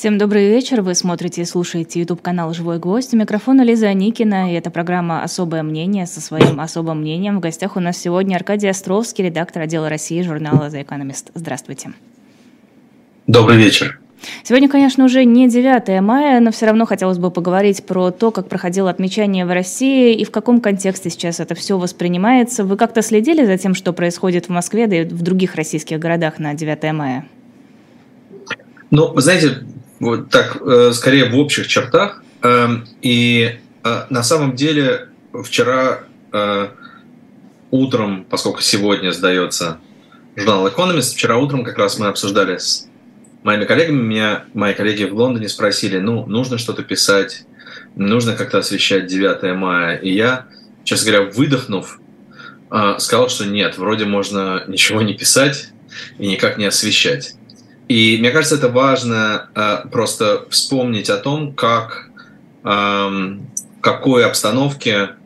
Всем добрый вечер. Вы смотрите и слушаете YouTube-канал «Живой гвоздь». У микрофона Лиза Никина, и это программа «Особое мнение» со своим особым мнением. В гостях у нас сегодня Аркадий Островский, редактор отдела России журнала «The Economist». Здравствуйте. Добрый вечер. Сегодня, конечно, уже не 9 мая, но все равно хотелось бы поговорить про то, как проходило отмечание в России и в каком контексте сейчас это все воспринимается. Вы как-то следили за тем, что происходит в Москве, да и в других российских городах на 9 мая? Ну, вы знаете, вот так, э, скорее в общих чертах. Эм, и э, на самом деле вчера э, утром, поскольку сегодня сдается журнал Economist, вчера утром как раз мы обсуждали с моими коллегами, меня мои коллеги в Лондоне спросили, ну, нужно что-то писать, нужно как-то освещать 9 мая. И я, честно говоря, выдохнув, сказал, что нет, вроде можно ничего не писать и никак не освещать. И мне кажется, это важно э, просто вспомнить о том, как, э, какой обстановке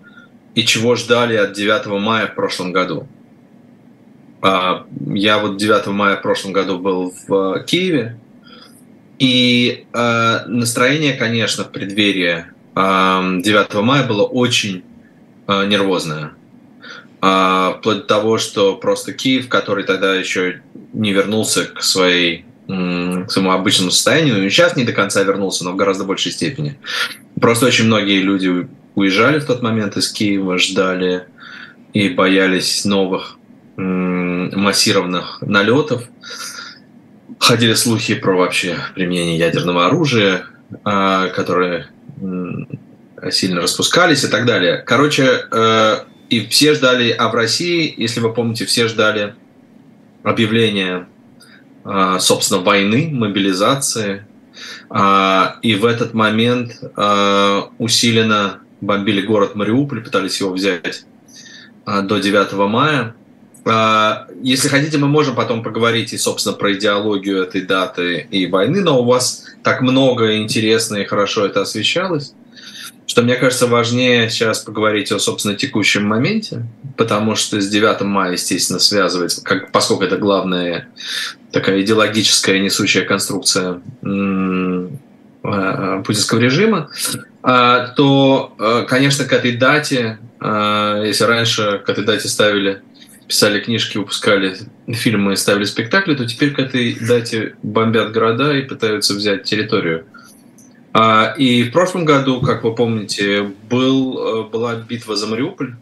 и чего ждали от 9 мая в прошлом году. Э, я вот 9 мая в прошлом году был в Киеве, и э, настроение, конечно, в преддверии э, 9 мая было очень э, нервозное. Э, вплоть до того, что просто Киев, который тогда еще не вернулся к своей к своему обычному состоянию. И сейчас не до конца вернулся, но в гораздо большей степени. Просто очень многие люди уезжали в тот момент из Киева, ждали и боялись новых массированных налетов. Ходили слухи про вообще применение ядерного оружия, а, которые сильно распускались и так далее. Короче, э, и все ждали, а в России, если вы помните, все ждали объявления собственно, войны, мобилизации. А, и в этот момент а, усиленно бомбили город Мариуполь, пытались его взять до 9 мая. Если хотите, мы можем потом поговорить и, собственно, про идеологию этой даты и войны, но у вас так много интересно и хорошо это освещалось что мне кажется важнее сейчас поговорить о, собственно, текущем моменте, потому что с 9 мая, естественно, связывается, как, поскольку это главная такая идеологическая несущая конструкция э, путинского режима, а, то, э, конечно, к этой дате, э, если раньше к этой дате ставили, писали книжки, выпускали фильмы, ставили спектакли, то теперь к этой дате бомбят города и пытаются взять территорию и в прошлом году, как вы помните, был, э, была битва за Мариуполь.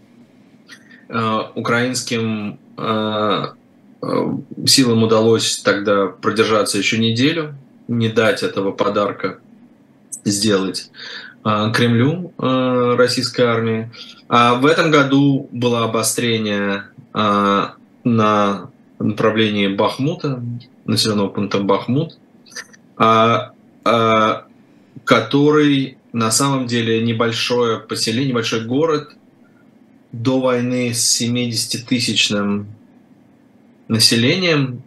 Э, украинским э, силам удалось тогда продержаться еще неделю, не дать этого подарка сделать Кремлю российской армии. А в этом году было обострение на направлении Бахмута, населенного пункта Бахмут. А, который на самом деле небольшое поселение, небольшой город до войны с 70-тысячным населением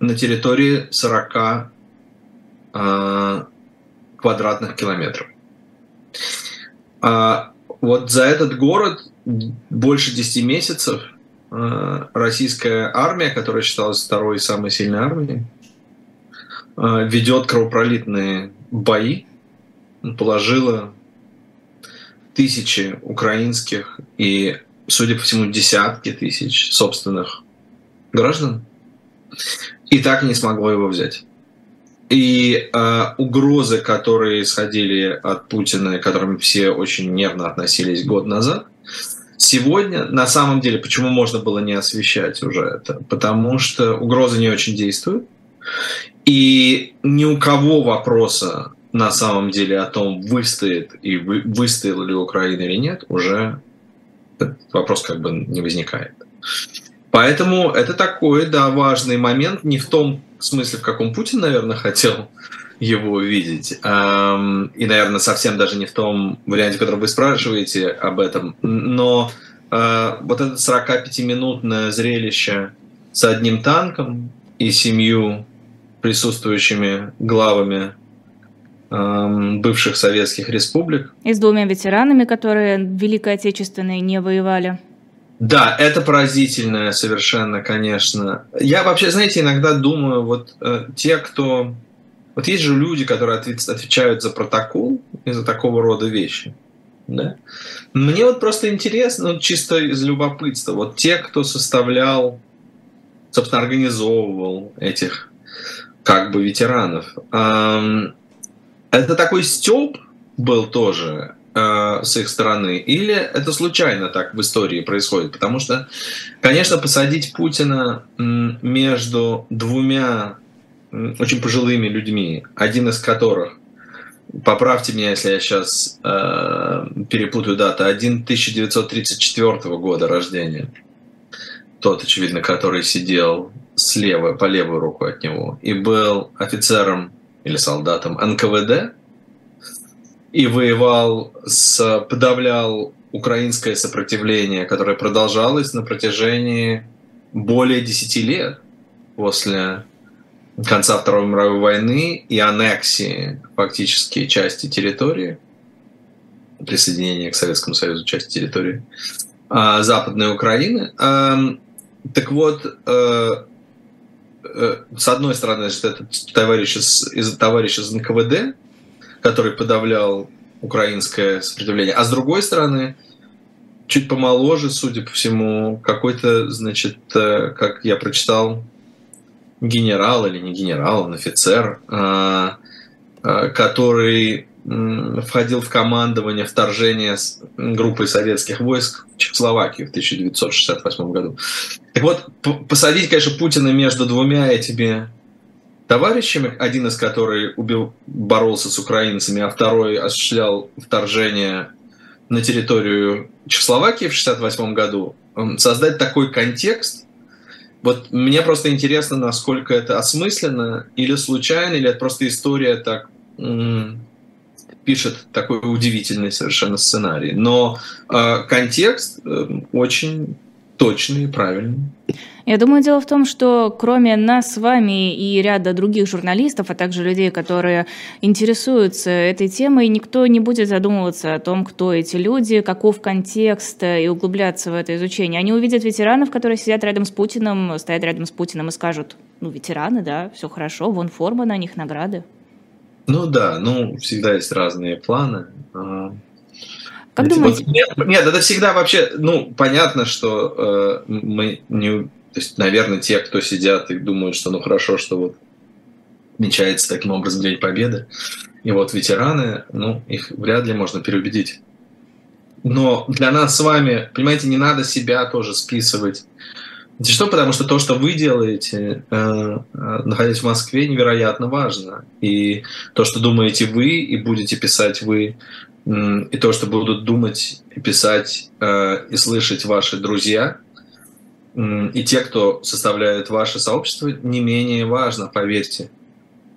на территории 40 э, а, квадратных километров. А вот за этот город больше 10 месяцев э, российская армия, которая считалась второй самой сильной армией, э, ведет кровопролитные бои положила тысячи украинских и, судя по всему, десятки тысяч собственных граждан, и так не смогло его взять. И э, угрозы, которые исходили от Путина, к которым все очень нервно относились год назад, сегодня на самом деле, почему можно было не освещать уже это? Потому что угрозы не очень действуют, и ни у кого вопроса на самом деле о том, выстоит и вы, выстояла ли Украина или нет, уже вопрос как бы не возникает. Поэтому это такой, да, важный момент, не в том смысле, в каком Путин, наверное, хотел его видеть, и, наверное, совсем даже не в том варианте, в котором вы спрашиваете об этом, но э, вот это 45-минутное зрелище с одним танком и семью присутствующими главами бывших советских республик. И с двумя ветеранами, которые Великой Отечественной не воевали. Да, это поразительно совершенно, конечно. Я вообще, знаете, иногда думаю, вот э, те, кто Вот есть же люди, которые отвечают за протокол и за такого рода вещи. Да? Мне вот просто интересно, ну, чисто из любопытства, вот те, кто составлял, собственно, организовывал этих как бы ветеранов, эм, это такой стёб был тоже э, с их стороны, или это случайно так в истории происходит? Потому что, конечно, посадить Путина между двумя очень пожилыми людьми, один из которых Поправьте меня, если я сейчас э, перепутаю дату. Один 1934 года рождения. Тот, очевидно, который сидел слева, по левую руку от него. И был офицером или солдатом НКВД. И воевал, с, подавлял украинское сопротивление, которое продолжалось на протяжении более 10 лет после конца Второй мировой войны и аннексии фактически части территории, присоединения к Советскому Союзу части территории а, Западной Украины. Так вот, э, с одной стороны, это товарищ из, из, товарищ из НКВД, который подавлял украинское сопротивление, а с другой стороны, чуть помоложе, судя по всему, какой-то, значит, э, как я прочитал, генерал или не генерал, он офицер, а, а, который входил в командование вторжения группы советских войск в Чехословакию в 1968 году. Так вот, посадить, конечно, Путина между двумя этими товарищами, один из которых убил, боролся с украинцами, а второй осуществлял вторжение на территорию Чехословакии в 1968 году, создать такой контекст, вот мне просто интересно, насколько это осмысленно или случайно, или это просто история так пишет такой удивительный совершенно сценарий. Но э, контекст э, очень точный и правильный. Я думаю, дело в том, что кроме нас с вами и ряда других журналистов, а также людей, которые интересуются этой темой, никто не будет задумываться о том, кто эти люди, каков контекст э, и углубляться в это изучение. Они увидят ветеранов, которые сидят рядом с Путиным, стоят рядом с Путиным и скажут, ну, ветераны, да, все хорошо, вон форма на них, награды. Ну да, ну, всегда есть разные планы. А, как думаете? Вот, нет, нет, это всегда вообще, ну, понятно, что э, мы не то есть, наверное, те, кто сидят и думают, что ну хорошо, что вот отмечается таким образом День Победы, и вот ветераны, ну, их вряд ли можно переубедить. Но для нас с вами, понимаете, не надо себя тоже списывать. Что? Потому что то, что вы делаете, э, э, находясь в Москве, невероятно важно. И то, что думаете вы и будете писать вы, и то, что будут думать и писать э, и слышать ваши друзья – и те, кто составляют ваше сообщество, не менее важно, поверьте,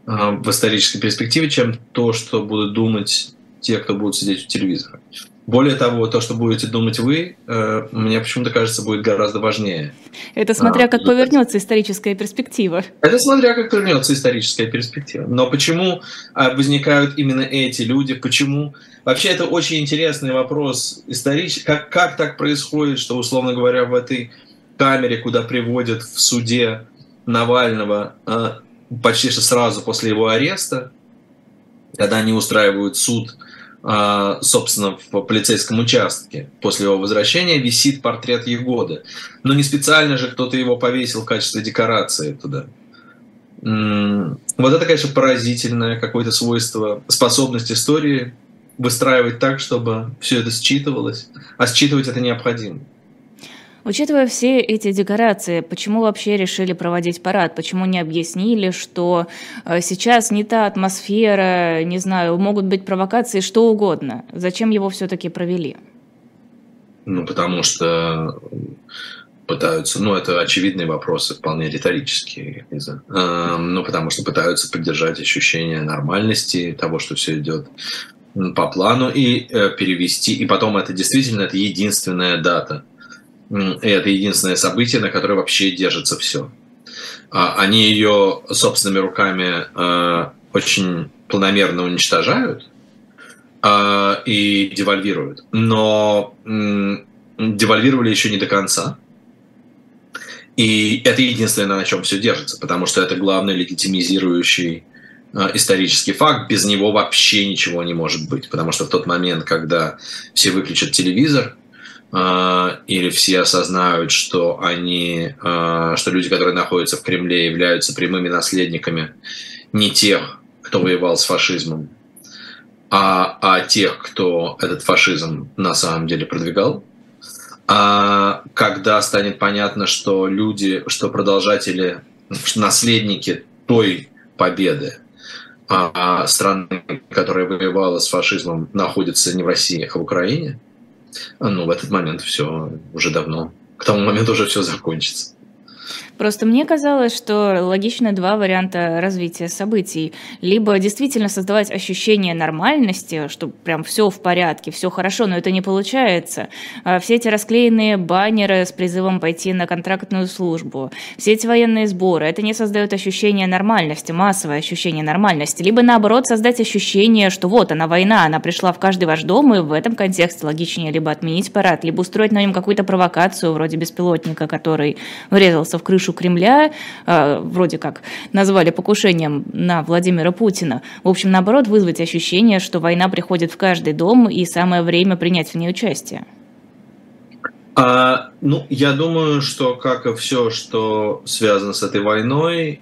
в исторической перспективе, чем то, что будут думать те, кто будут сидеть у телевизора. Более того, то, что будете думать вы, э, мне почему-то кажется, будет гораздо важнее. Это смотря а, как повернется историческая перспектива. Это смотря как повернется историческая перспектива. Но почему а, возникают именно эти люди? Почему? Вообще это очень интересный вопрос. Исторический. Как, как так происходит, что, условно говоря, в этой камере, куда приводят в суде Навального а, почти что сразу после его ареста, когда они устраивают суд, собственно, в полицейском участке. После его возвращения висит портрет Егоды. Но не специально же кто-то его повесил в качестве декорации туда. Вот это, конечно, поразительное какое-то свойство, способность истории выстраивать так, чтобы все это считывалось. А считывать это необходимо. Учитывая все эти декорации, почему вообще решили проводить парад? Почему не объяснили, что э, сейчас не та атмосфера, не знаю, могут быть провокации, что угодно? Зачем его все-таки провели? Ну, потому что пытаются, ну, это очевидные вопросы, вполне риторические, знаю. Эм, ну, потому что пытаются поддержать ощущение нормальности того, что все идет по плану и э, перевести. И потом это действительно это единственная дата – это единственное событие, на которое вообще держится все. А, они ее собственными руками а, очень планомерно уничтожают а, и девальвируют. Но девальвировали еще не до конца. И это единственное, на чем все держится, потому что это главный легитимизирующий исторический факт, без него вообще ничего не может быть, потому что в тот момент, когда все выключат телевизор, или все осознают, что они, что люди, которые находятся в Кремле, являются прямыми наследниками не тех, кто воевал с фашизмом, а, а тех, кто этот фашизм на самом деле продвигал, а когда станет понятно, что люди, что продолжатели, наследники той победы, а страны, которая воевала с фашизмом, находятся не в России, а в Украине, ну, в этот момент все уже давно, к тому моменту уже все закончится. Просто мне казалось, что логично два варианта развития событий. Либо действительно создавать ощущение нормальности, что прям все в порядке, все хорошо, но это не получается. А все эти расклеенные баннеры с призывом пойти на контрактную службу, все эти военные сборы, это не создает ощущение нормальности, массовое ощущение нормальности. Либо наоборот создать ощущение, что вот она война, она пришла в каждый ваш дом, и в этом контексте логичнее либо отменить парад, либо устроить на нем какую-то провокацию, вроде беспилотника, который врезался в крышу крышу Кремля, э, вроде как назвали покушением на Владимира Путина. В общем, наоборот, вызвать ощущение, что война приходит в каждый дом и самое время принять в ней участие. А, ну, я думаю, что как и все, что связано с этой войной,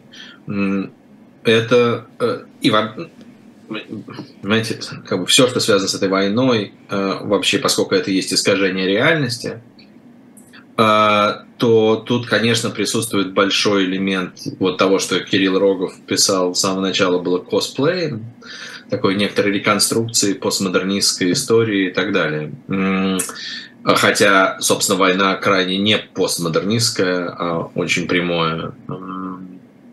это э, и знаете, как бы все, что связано с этой войной, э, вообще, поскольку это есть искажение реальности, а, то тут, конечно, присутствует большой элемент вот того, что Кирилл Рогов писал с самого начала, было косплей, такой некоторой реконструкции постмодернистской истории и так далее. Хотя, собственно, война крайне не постмодернистская, а очень прямое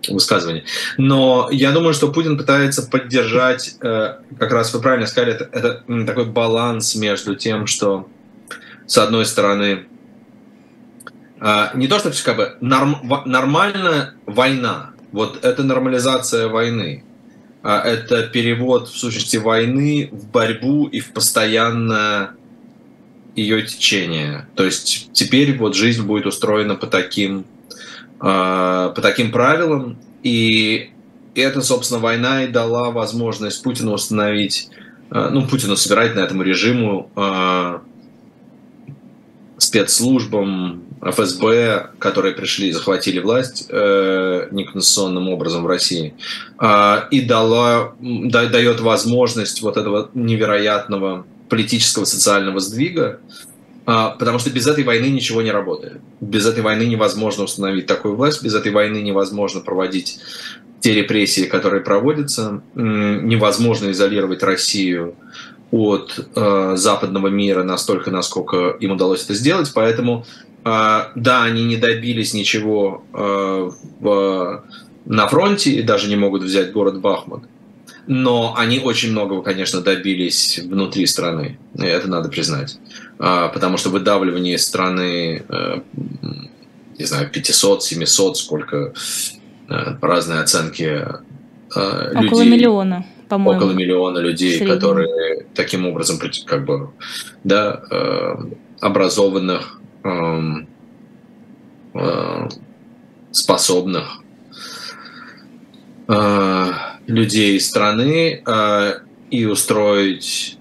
высказывание. Но я думаю, что Путин пытается поддержать, э, как раз вы правильно сказали, это, это такой баланс между тем, что, с одной стороны, а, не то, что как бы норм, нормальная война, вот это нормализация войны, а это перевод в сущности войны в борьбу и в постоянное ее течение. То есть теперь вот жизнь будет устроена по таким, а, по таким правилам, и эта, собственно, война и дала возможность Путину установить, ну, Путину на этому режиму спецслужбам, ФСБ, которые пришли и захватили власть э, неконституционным образом в России, э, и дала, да, дает возможность вот этого невероятного политического социального сдвига, э, потому что без этой войны ничего не работает. Без этой войны невозможно установить такую власть, без этой войны невозможно проводить те репрессии, которые проводятся, невозможно изолировать Россию от э, западного мира настолько, насколько им удалось это сделать. Поэтому, э, да, они не добились ничего э, в, на фронте и даже не могут взять город Бахмут. Но они очень многого, конечно, добились внутри страны. И это надо признать. Э, потому что выдавливание страны, э, не знаю, 500, 700, сколько э, разные оценки э, людей. Около миллиона по-моему. Около миллиона людей, которые таким образом, как бы, да, э, образованных, эм, э, способных э, людей страны и устроить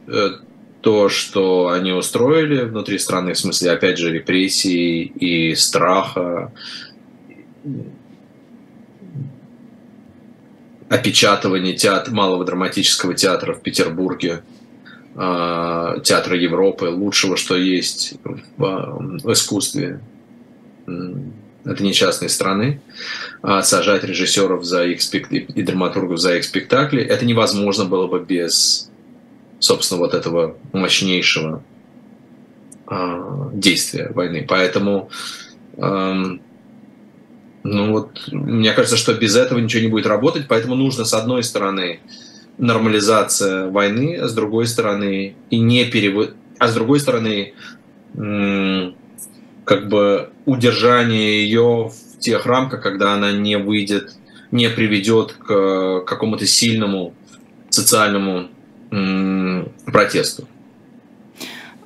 то, что они устроили внутри страны, в смысле, опять же, репрессий и страха, опечатывание театра, малого драматического театра в Петербурге, а, театра Европы, лучшего, что есть в, в искусстве. Это не частные страны. А сажать режиссеров за их спектакли и драматургов за их спектакли, это невозможно было бы без, собственно, вот этого мощнейшего а, действия войны. Поэтому ну вот, мне кажется, что без этого ничего не будет работать, поэтому нужно, с одной стороны, нормализация войны, а с другой стороны, и не перевод... а с другой стороны, как бы удержание ее в тех рамках, когда она не выйдет, не приведет к какому-то сильному социальному протесту.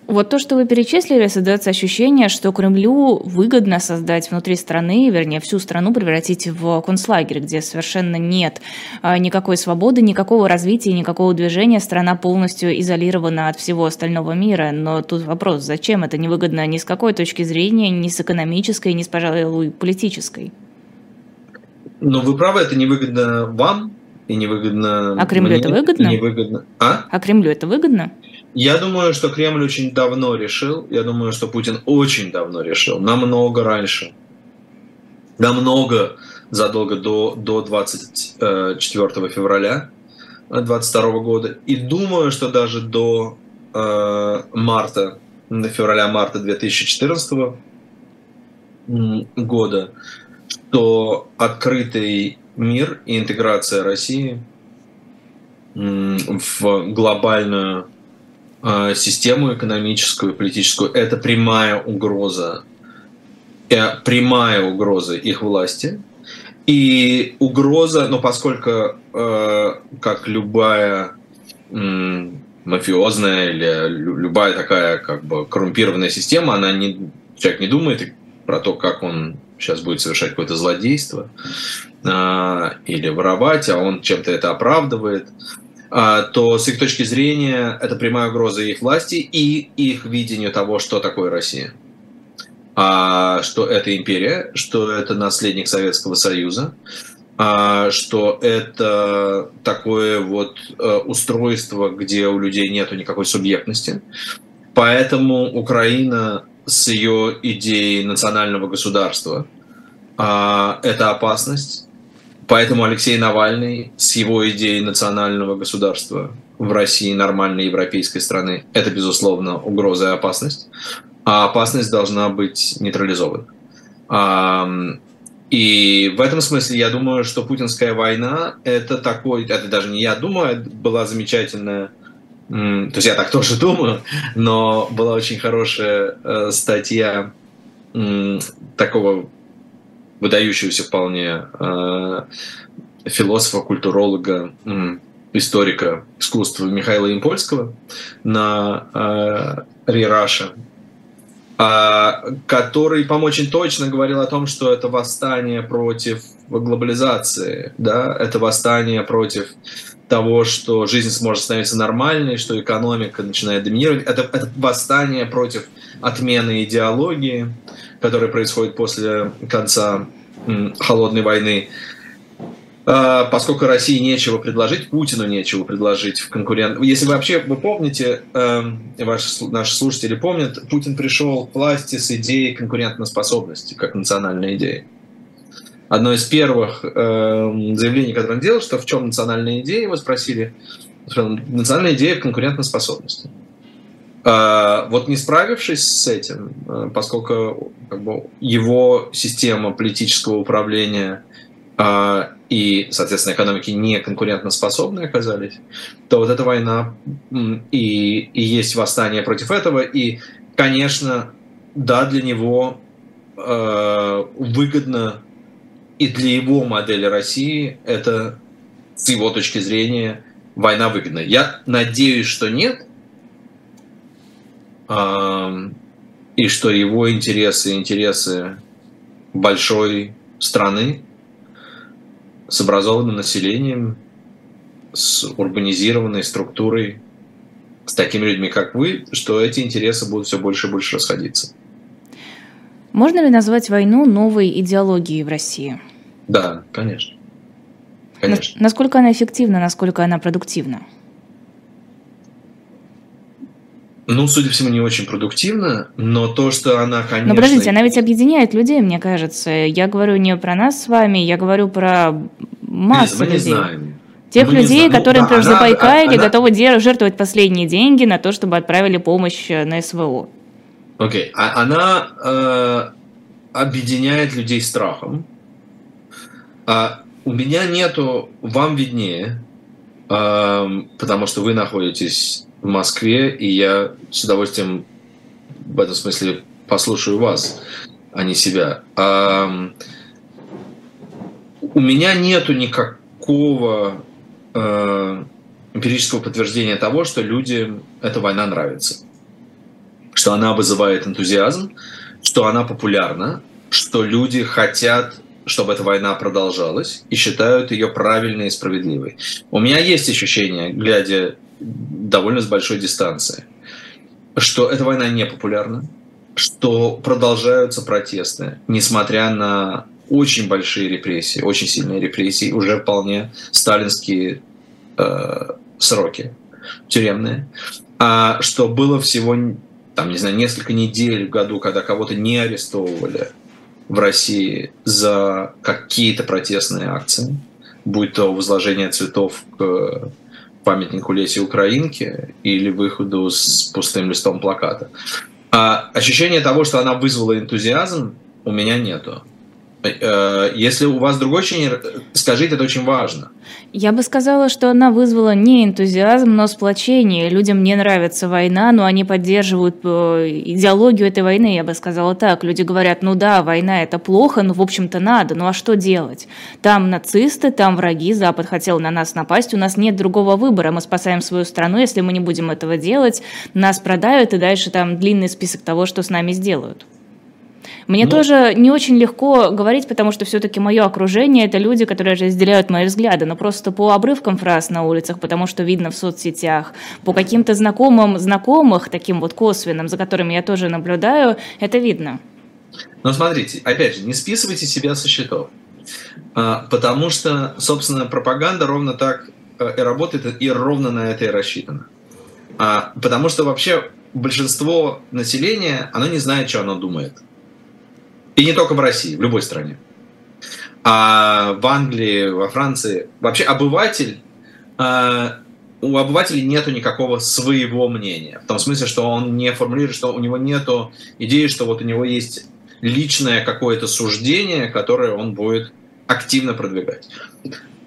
Вот то, что вы перечислили, создается ощущение, что Кремлю выгодно создать внутри страны, вернее, всю страну превратить в концлагерь, где совершенно нет а, никакой свободы, никакого развития, никакого движения. Страна полностью изолирована от всего остального мира. Но тут вопрос, зачем это невыгодно ни с какой точки зрения, ни с экономической, ни с, пожалуй, политической? Ну, вы правы, это невыгодно вам, и невыгодно... А Кремлю мне, это выгодно? Невыгодно. А? А Кремлю это выгодно? Я думаю, что Кремль очень давно решил, я думаю, что Путин очень давно решил, намного раньше, намного задолго до, до 24 февраля 2022 года. И думаю, что даже до э, марта, февраля-марта 2014 года, что открытый мир и интеграция России в глобальную систему экономическую политическую, это прямая угроза, э, прямая угроза их власти. И угроза, ну поскольку, э, как любая мафиозная или любая такая как бы коррумпированная система, она не, человек не думает про то, как он сейчас будет совершать какое-то злодейство э, или воровать, а он чем-то это оправдывает. А, то с их точки зрения это прямая угроза их власти и их видению того, что такое Россия. А, что это империя, что это наследник Советского Союза, а, что это такое вот э, устройство, где у людей нет никакой субъектности. Поэтому Украина с ее идеей национального государства это опасность Поэтому Алексей Навальный с его идеей национального государства в России, нормальной европейской страны, это, безусловно, угроза и опасность. А опасность должна быть нейтрализована. И в этом смысле я думаю, что путинская война это такой, это даже не я думаю, это была замечательная, то есть я так тоже думаю, но была очень хорошая э, статья такого выдающегося вполне э, философа, культуролога, историка искусства Михаила Импольского на э, Рираша, который, по-моему, очень точно говорил о том, что это восстание против глобализации, да, это восстание против того, что жизнь сможет становиться нормальной, что экономика начинает доминировать. Это, это восстание против отмены идеологии, которое происходит после конца холодной войны. А, поскольку России нечего предложить, Путину нечего предложить в конкурент. Если вы вообще вы помните, эм, ваши, наши слушатели помнят, Путин пришел к власти с идеей конкурентоспособности, как национальной идеей. Одно из первых э, заявлений, которое он делал, что в чем национальная идея, его спросили, национальная идея в конкурентоспособности. А, вот не справившись с этим, э, поскольку как бы, его система политического управления а, и, соответственно, экономики не конкурентоспособны оказались, то вот эта война и, и есть восстание против этого. И, конечно, да, для него э, выгодно и для его модели России это, с его точки зрения, война выгодна. Я надеюсь, что нет, и что его интересы, интересы большой страны с образованным населением, с урбанизированной структурой, с такими людьми, как вы, что эти интересы будут все больше и больше расходиться. Можно ли назвать войну новой идеологией в России? Да, конечно. конечно. Насколько она эффективна, насколько она продуктивна? Ну, судя по всему, не очень продуктивно, но то, что она, конечно... Но подождите, она ведь объединяет людей, мне кажется. Я говорю не про нас с вами, я говорю про массу Нет, мы людей. Не знаем. Тех мы людей, знаем. которые, ну, например, да, в Забайкале она... готовы жертвовать последние деньги на то, чтобы отправили помощь на СВО. Окей. Okay. А она э, объединяет людей страхом. А у меня нету, вам виднее, э, потому что вы находитесь в Москве, и я с удовольствием в этом смысле послушаю вас, а не себя. А, у меня нету никакого э, эмпирического подтверждения того, что людям эта война нравится. Что она вызывает энтузиазм, что она популярна, что люди хотят, чтобы эта война продолжалась и считают ее правильной и справедливой. У меня есть ощущение, глядя довольно с большой дистанции, что эта война не популярна, что продолжаются протесты, несмотря на очень большие репрессии, очень сильные репрессии, уже вполне сталинские э, сроки тюремные, а что было всего, там, не знаю, несколько недель в году, когда кого-то не арестовывали в России за какие-то протестные акции, будь то возложение цветов к памятнику Лесе Украинке или выходу с пустым листом плаката. А ощущение того, что она вызвала энтузиазм, у меня нету. Э, если у вас другой ощущение, скажите, это очень важно. Я бы сказала, что она вызвала не энтузиазм, но сплочение. Людям не нравится война, но они поддерживают э, идеологию этой войны, я бы сказала так. Люди говорят, ну да, война это плохо, но в общем-то надо, ну а что делать? Там нацисты, там враги, Запад хотел на нас напасть, у нас нет другого выбора, мы спасаем свою страну, если мы не будем этого делать, нас продают, и дальше там длинный список того, что с нами сделают. Мне ну, тоже не очень легко говорить, потому что все-таки мое окружение это люди, которые разделяют мои взгляды, но просто по обрывкам фраз на улицах, потому что видно в соцсетях, по каким-то знакомым знакомых, таким вот косвенным, за которыми я тоже наблюдаю, это видно. Но смотрите, опять же, не списывайте себя со счетов. А, потому что, собственно, пропаганда ровно так э, и работает, и ровно на это и рассчитана. А, потому что вообще большинство населения, оно не знает, что оно думает. И не только в России, в любой стране. А в Англии, во Франции вообще обыватель, э, у обывателей нету никакого своего мнения. В том смысле, что он не формулирует, что у него нету идеи, что вот у него есть личное какое-то суждение, которое он будет активно продвигать.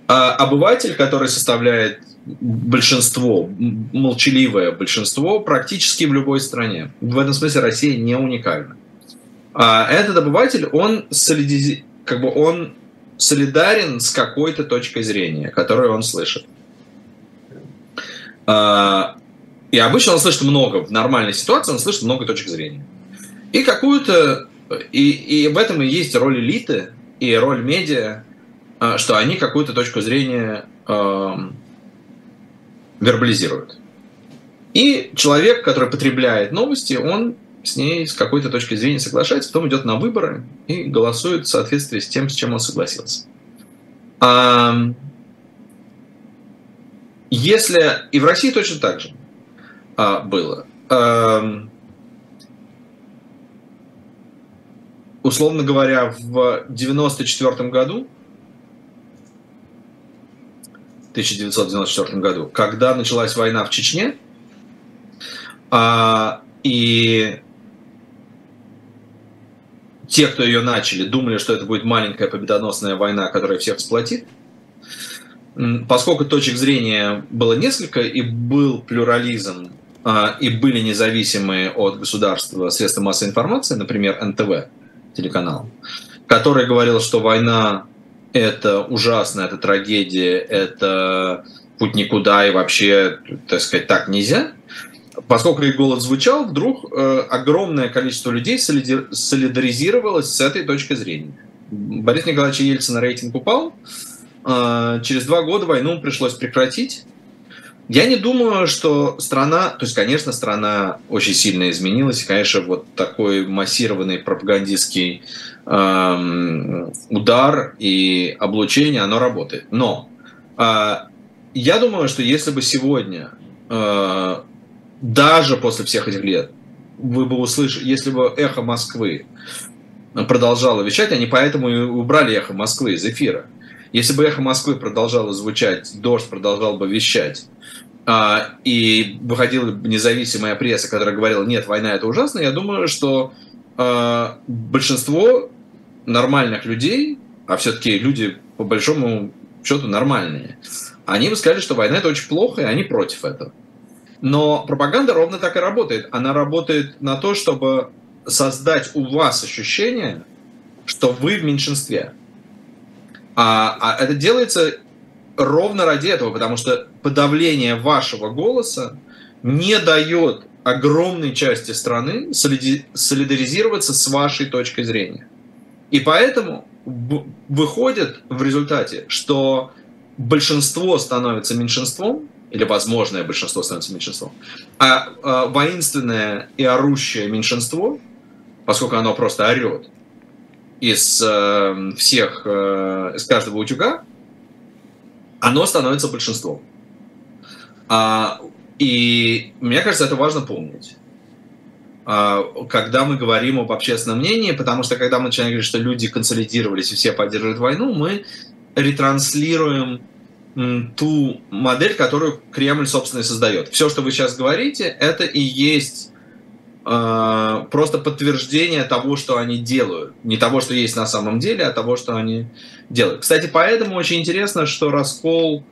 А обыватель, который составляет большинство, молчаливое большинство, практически в любой стране. В этом смысле Россия не уникальна. А этот обыватель, он, солиди... как бы он солидарен с какой-то точкой зрения, которую он слышит. А, и обычно он слышит много, в нормальной ситуации он слышит много точек зрения. И какую-то... И, и в этом и есть роль элиты, и роль медиа, а, что они какую-то точку зрения э, вербализируют. И человек, который потребляет новости, он с ней с какой-то точки зрения соглашается, потом идет на выборы и голосует в соответствии с тем, с чем он согласился. А, если и в России точно так же а, было. А, условно говоря, в 94 году, 1994 году, когда началась война в Чечне, а, и те, кто ее начали, думали, что это будет маленькая победоносная война, которая всех сплотит. Поскольку точек зрения было несколько, и был плюрализм, а, и были независимые от государства средства массовой информации, например, НТВ, телеканал, который говорил, что война – это ужасно, это трагедия, это путь никуда, и вообще, так сказать, так нельзя – поскольку их голос звучал, вдруг э, огромное количество людей солидаризировалось с этой точкой зрения. Борис Николаевич Ельцин рейтинг упал. Э, через два года войну пришлось прекратить. Я не думаю, что страна, то есть, конечно, страна очень сильно изменилась, и, конечно, вот такой массированный пропагандистский э, удар и облучение, оно работает. Но э, я думаю, что если бы сегодня э, даже после всех этих лет, вы бы услышали, если бы «Эхо Москвы» продолжало вещать, они поэтому и убрали «Эхо Москвы» из эфира. Если бы «Эхо Москвы» продолжало звучать, «Дождь» продолжал бы вещать, а, и выходила независимая пресса, которая говорила, нет, война это ужасно, я думаю, что а, большинство нормальных людей, а все-таки люди по большому счету нормальные, они бы сказали, что война это очень плохо, и они против этого. Но пропаганда ровно так и работает. Она работает на то, чтобы создать у вас ощущение, что вы в меньшинстве. А, а это делается ровно ради этого, потому что подавление вашего голоса не дает огромной части страны солидаризироваться с вашей точкой зрения. И поэтому выходит в результате, что большинство становится меньшинством, или возможное большинство становится меньшинством, а, а воинственное и орущее меньшинство, поскольку оно просто орет из э, всех, э, из каждого утюга, оно становится большинством. А, и мне кажется, это важно помнить. А, когда мы говорим об общественном мнении, потому что когда мы начинаем говорить, что люди консолидировались и все поддерживают войну, мы ретранслируем ту модель, которую Кремль, собственно, и создает. Все, что вы сейчас говорите, это и есть э, просто подтверждение того, что они делают. Не того, что есть на самом деле, а того, что они делают. Кстати, поэтому очень интересно, что раскол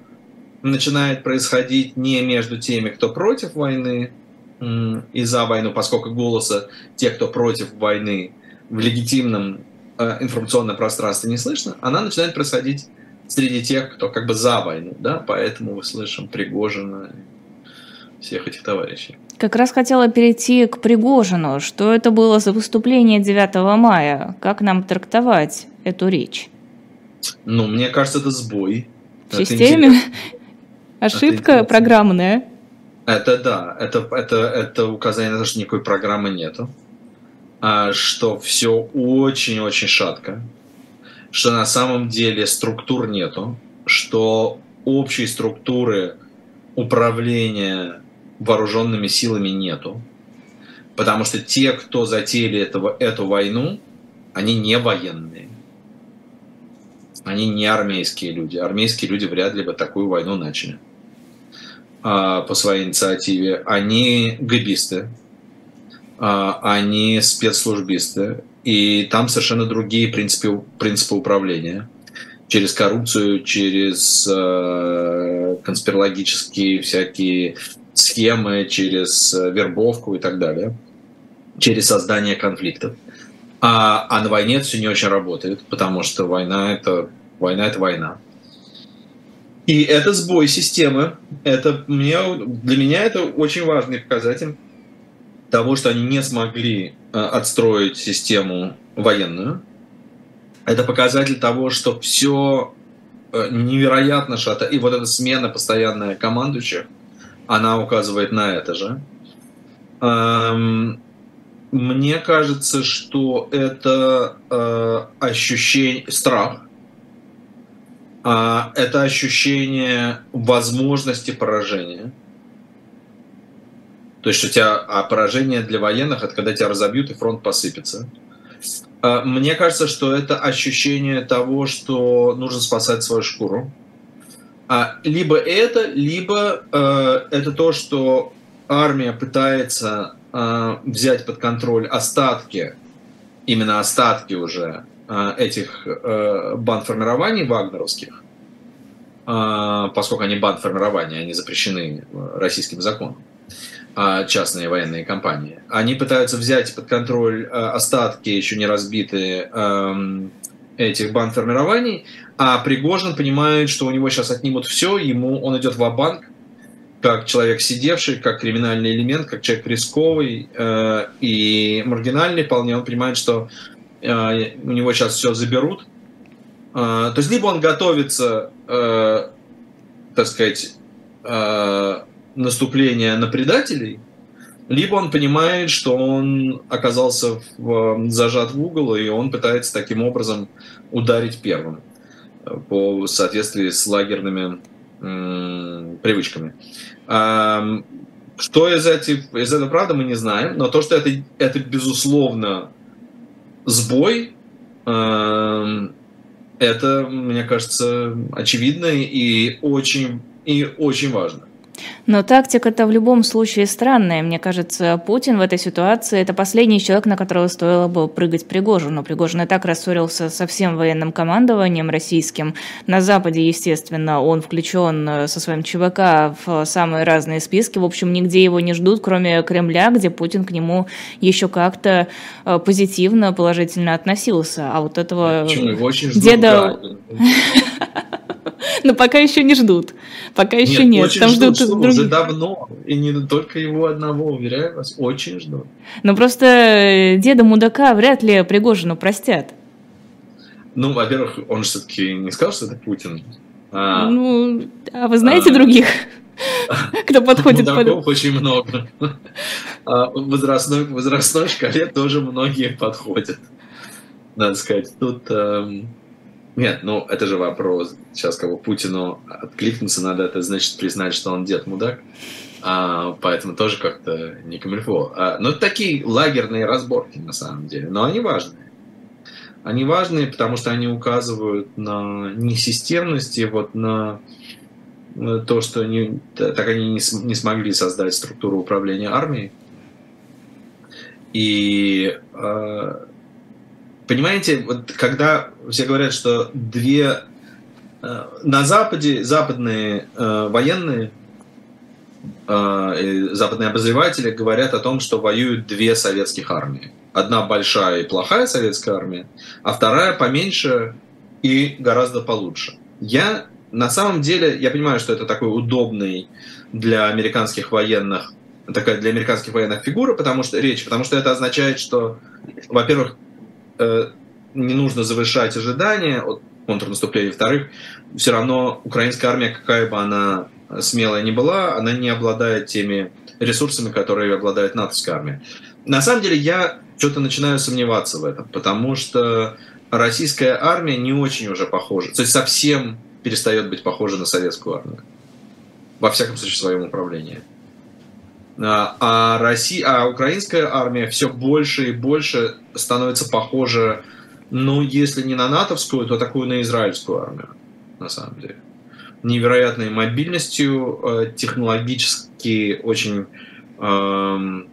начинает происходить не между теми, кто против войны э, и за войну, поскольку голоса тех, кто против войны в легитимном э, информационном пространстве не слышно, она начинает происходить среди тех, кто как бы за войну, да, поэтому мы слышим Пригожина и всех этих товарищей. Как раз хотела перейти к Пригожину. Что это было за выступление 9 мая? Как нам трактовать эту речь? Ну, мне кажется, это сбой. В системе? Ошибка программная? Это да, это, это, это указание на то, что никакой программы нету, а, что все очень-очень шатко, что на самом деле структур нету, что общей структуры управления вооруженными силами нету, потому что те, кто затеяли этого, эту войну, они не военные. Они не армейские люди. Армейские люди вряд ли бы такую войну начали а, по своей инициативе. Они габисты, а, они спецслужбисты, и там совершенно другие принципы, принципы управления. Через коррупцию, через э, конспирологические всякие схемы, через э, вербовку и так далее, через создание конфликтов. А, а на войне это все не очень работает, потому что война это война это война. И это сбой системы. Это мне, для меня это очень важный показатель того, что они не смогли э, отстроить систему военную. Это показатель того, что все э, невероятно шато. И вот эта смена постоянная командующих, она указывает на это же. Эм, мне кажется, что это э, ощущение, страх, это ощущение возможности поражения – то есть у тебя а поражение для военных это когда тебя разобьют и фронт посыпется. А, мне кажется, что это ощущение того, что нужно спасать свою шкуру. А, либо это, либо э, это то, что армия пытается э, взять под контроль остатки, именно остатки уже э, этих бандформирований вагнеровских, поскольку они бандформирования, они запрещены российским законом. А, частные военные компании. Они пытаются взять под контроль а, остатки, еще не разбитые, этих бандформирований, а Пригожин понимает, что у него сейчас отнимут все, ему он идет в банк как человек сидевший, как криминальный элемент, как человек рисковый э, и маргинальный вполне. Он понимает, что э, у него сейчас все заберут. Э, то есть либо он готовится, э, так сказать, э, наступления на предателей, либо он понимает, что он оказался в, зажат в угол, и он пытается таким образом ударить первым э, по соответствии с лагерными привычками. Что из, этих, из этого правда, мы не знаем, но то, что это, это безусловно, сбой, э, это, мне кажется, очевидно и очень, и очень важно. Но тактика-то в любом случае странная. Мне кажется, Путин в этой ситуации – это последний человек, на которого стоило бы прыгать Пригожину. Пригожин и так рассорился со всем военным командованием российским. На Западе, естественно, он включен э, со своим ЧВК в самые разные списки. В общем, нигде его не ждут, кроме Кремля, где Путин к нему еще как-то э, позитивно, положительно относился. А вот этого Почему? Его очень ждут, деда... Да. Но пока еще не ждут. Пока еще нет. Очень Там ждут, ждут других. уже давно. И не только его одного, уверяю вас, очень ждут. Но просто э, деда мудака вряд ли Пригожину простят. Ну, во-первых, он же все-таки не сказал, что это Путин. А, ну, а вы знаете а, других, кто подходит под... очень много. А в возрастной, возрастной шкале тоже многие подходят. Надо сказать, тут... Эм, нет, ну это же вопрос. Сейчас как бы Путину откликнуться надо, это значит признать, что он дед мудак. А, поэтому тоже как-то не камильфо. А, но это такие лагерные разборки на самом деле. Но они важные. Они важные, потому что они указывают на несистемность и вот на то, что они, так они не, не смогли создать структуру управления армией. И э, понимаете, вот когда все говорят, что две э, на Западе западные э, военные э, западные обозреватели говорят о том, что воюют две советских армии одна большая и плохая советская армия, а вторая поменьше и гораздо получше. Я на самом деле, я понимаю, что это такой удобный для американских военных, такая для американских военных фигура, потому что речь, потому что это означает, что, во-первых, не нужно завышать ожидания от контрнаступления, во-вторых, все равно украинская армия, какая бы она смелая ни была, она не обладает теми ресурсами, которые обладает натовская армия. На самом деле я что-то начинаю сомневаться в этом, потому что российская армия не очень уже похожа, то есть совсем перестает быть похожа на советскую армию. Во всяком случае, в своем управлении. А, а, Россия, а украинская армия все больше и больше становится похожа, ну, если не на натовскую, то такую на израильскую армию, на самом деле. Невероятной мобильностью, э, технологически очень эм,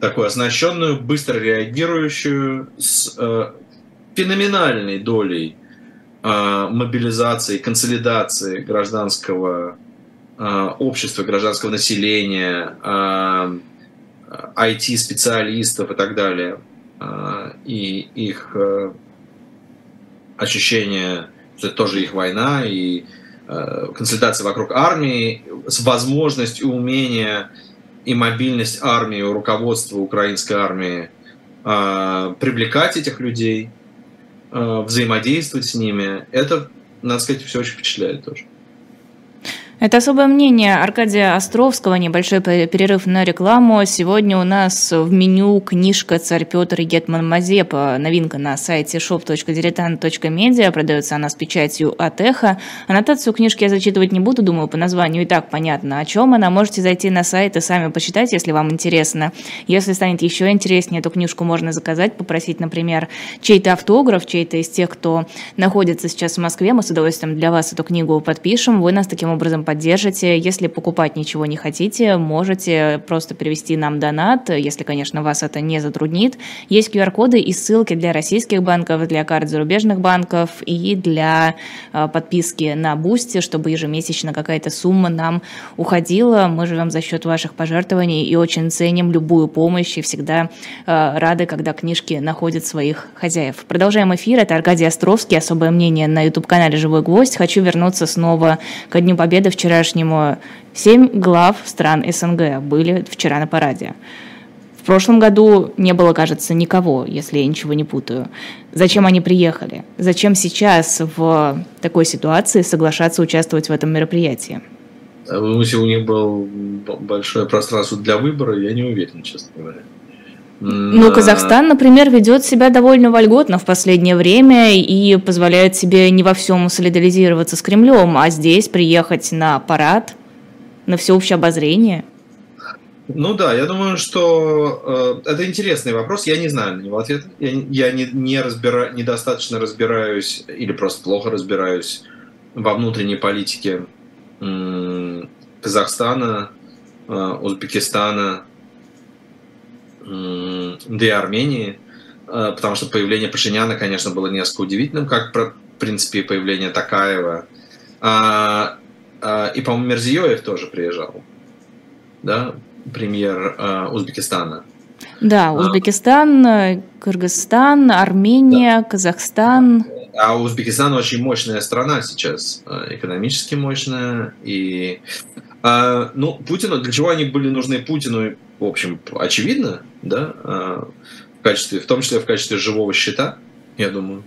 такую оснащенную, быстро реагирующую, с э, феноменальной долей э, мобилизации, консолидации гражданского общества, гражданского населения, IT-специалистов и так далее, и их ощущение, что это тоже их война, и консолидация вокруг армии с возможностью умения и мобильность армии, руководства украинской армии привлекать этих людей, взаимодействовать с ними, это, надо сказать, все очень впечатляет тоже. Это особое мнение Аркадия Островского. Небольшой перерыв на рекламу. Сегодня у нас в меню книжка «Царь Петр и Гетман Мазепа». Новинка на сайте shop.diletant.media. Продается она с печатью от Эхо. Аннотацию книжки я зачитывать не буду. Думаю, по названию и так понятно, о чем она. Можете зайти на сайт и сами почитать, если вам интересно. Если станет еще интереснее, эту книжку можно заказать, попросить, например, чей-то автограф, чей-то из тех, кто находится сейчас в Москве. Мы с удовольствием для вас эту книгу подпишем. Вы нас таким образом поддержите. Если покупать ничего не хотите, можете просто перевести нам донат, если, конечно, вас это не затруднит. Есть QR-коды и ссылки для российских банков, для карт зарубежных банков и для а, подписки на Boosty, чтобы ежемесячно какая-то сумма нам уходила. Мы живем за счет ваших пожертвований и очень ценим любую помощь и всегда а, рады, когда книжки находят своих хозяев. Продолжаем эфир. Это Аркадий Островский, особое мнение на YouTube-канале «Живой гвоздь». Хочу вернуться снова ко Дню Победы вчерашнему семь глав стран СНГ были вчера на параде. В прошлом году не было, кажется, никого, если я ничего не путаю. Зачем они приехали? Зачем сейчас в такой ситуации соглашаться участвовать в этом мероприятии? А вы думаете, у них было большое пространство для выбора? Я не уверен, честно говоря. Ну, Казахстан, например, ведет себя довольно вольготно в последнее время и позволяет себе не во всем солидаризироваться с Кремлем, а здесь приехать на парад, на всеобщее обозрение. Ну да, я думаю, что э, это интересный вопрос. Я не знаю на него ответа. Я, я не, не разбира, недостаточно разбираюсь или просто плохо разбираюсь во внутренней политике э, Казахстана, э, Узбекистана, да и Армении, э, потому что появление Пашиняна, конечно, было несколько удивительным, как, в принципе, появление Такаева. А, а, и, по-моему, Мерзиёев тоже приезжал, да, премьер а, Узбекистана. Да, Узбекистан, Кыргызстан, Армения, да. Казахстан. А Узбекистан очень мощная страна сейчас, экономически мощная. И, а, ну, Путину, для чего они были нужны Путину, в общем, очевидно, да, а, в качестве, в том числе в качестве живого щита, я думаю.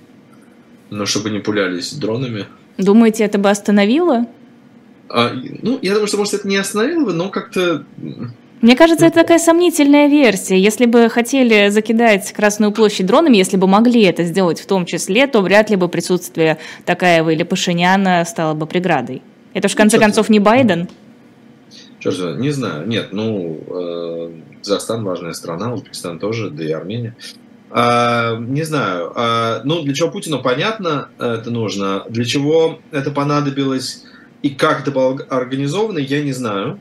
Но чтобы не пулялись дронами. Думаете, это бы остановило? А, ну, я думаю, что, может, это не остановило бы, но как-то мне кажется, это такая сомнительная версия. Если бы хотели закидать Красную площадь дронами, если бы могли это сделать в том числе, то вряд ли бы присутствие Такаева или Пашиняна стало бы преградой. Это же, в конце Черт. концов, не Байден. Черт, не знаю. Нет, ну, э, Казахстан важная страна, Узбекистан тоже, да и Армения. А, не знаю. А, ну, для чего Путину понятно это нужно. Для чего это понадобилось и как это было организовано, я не знаю.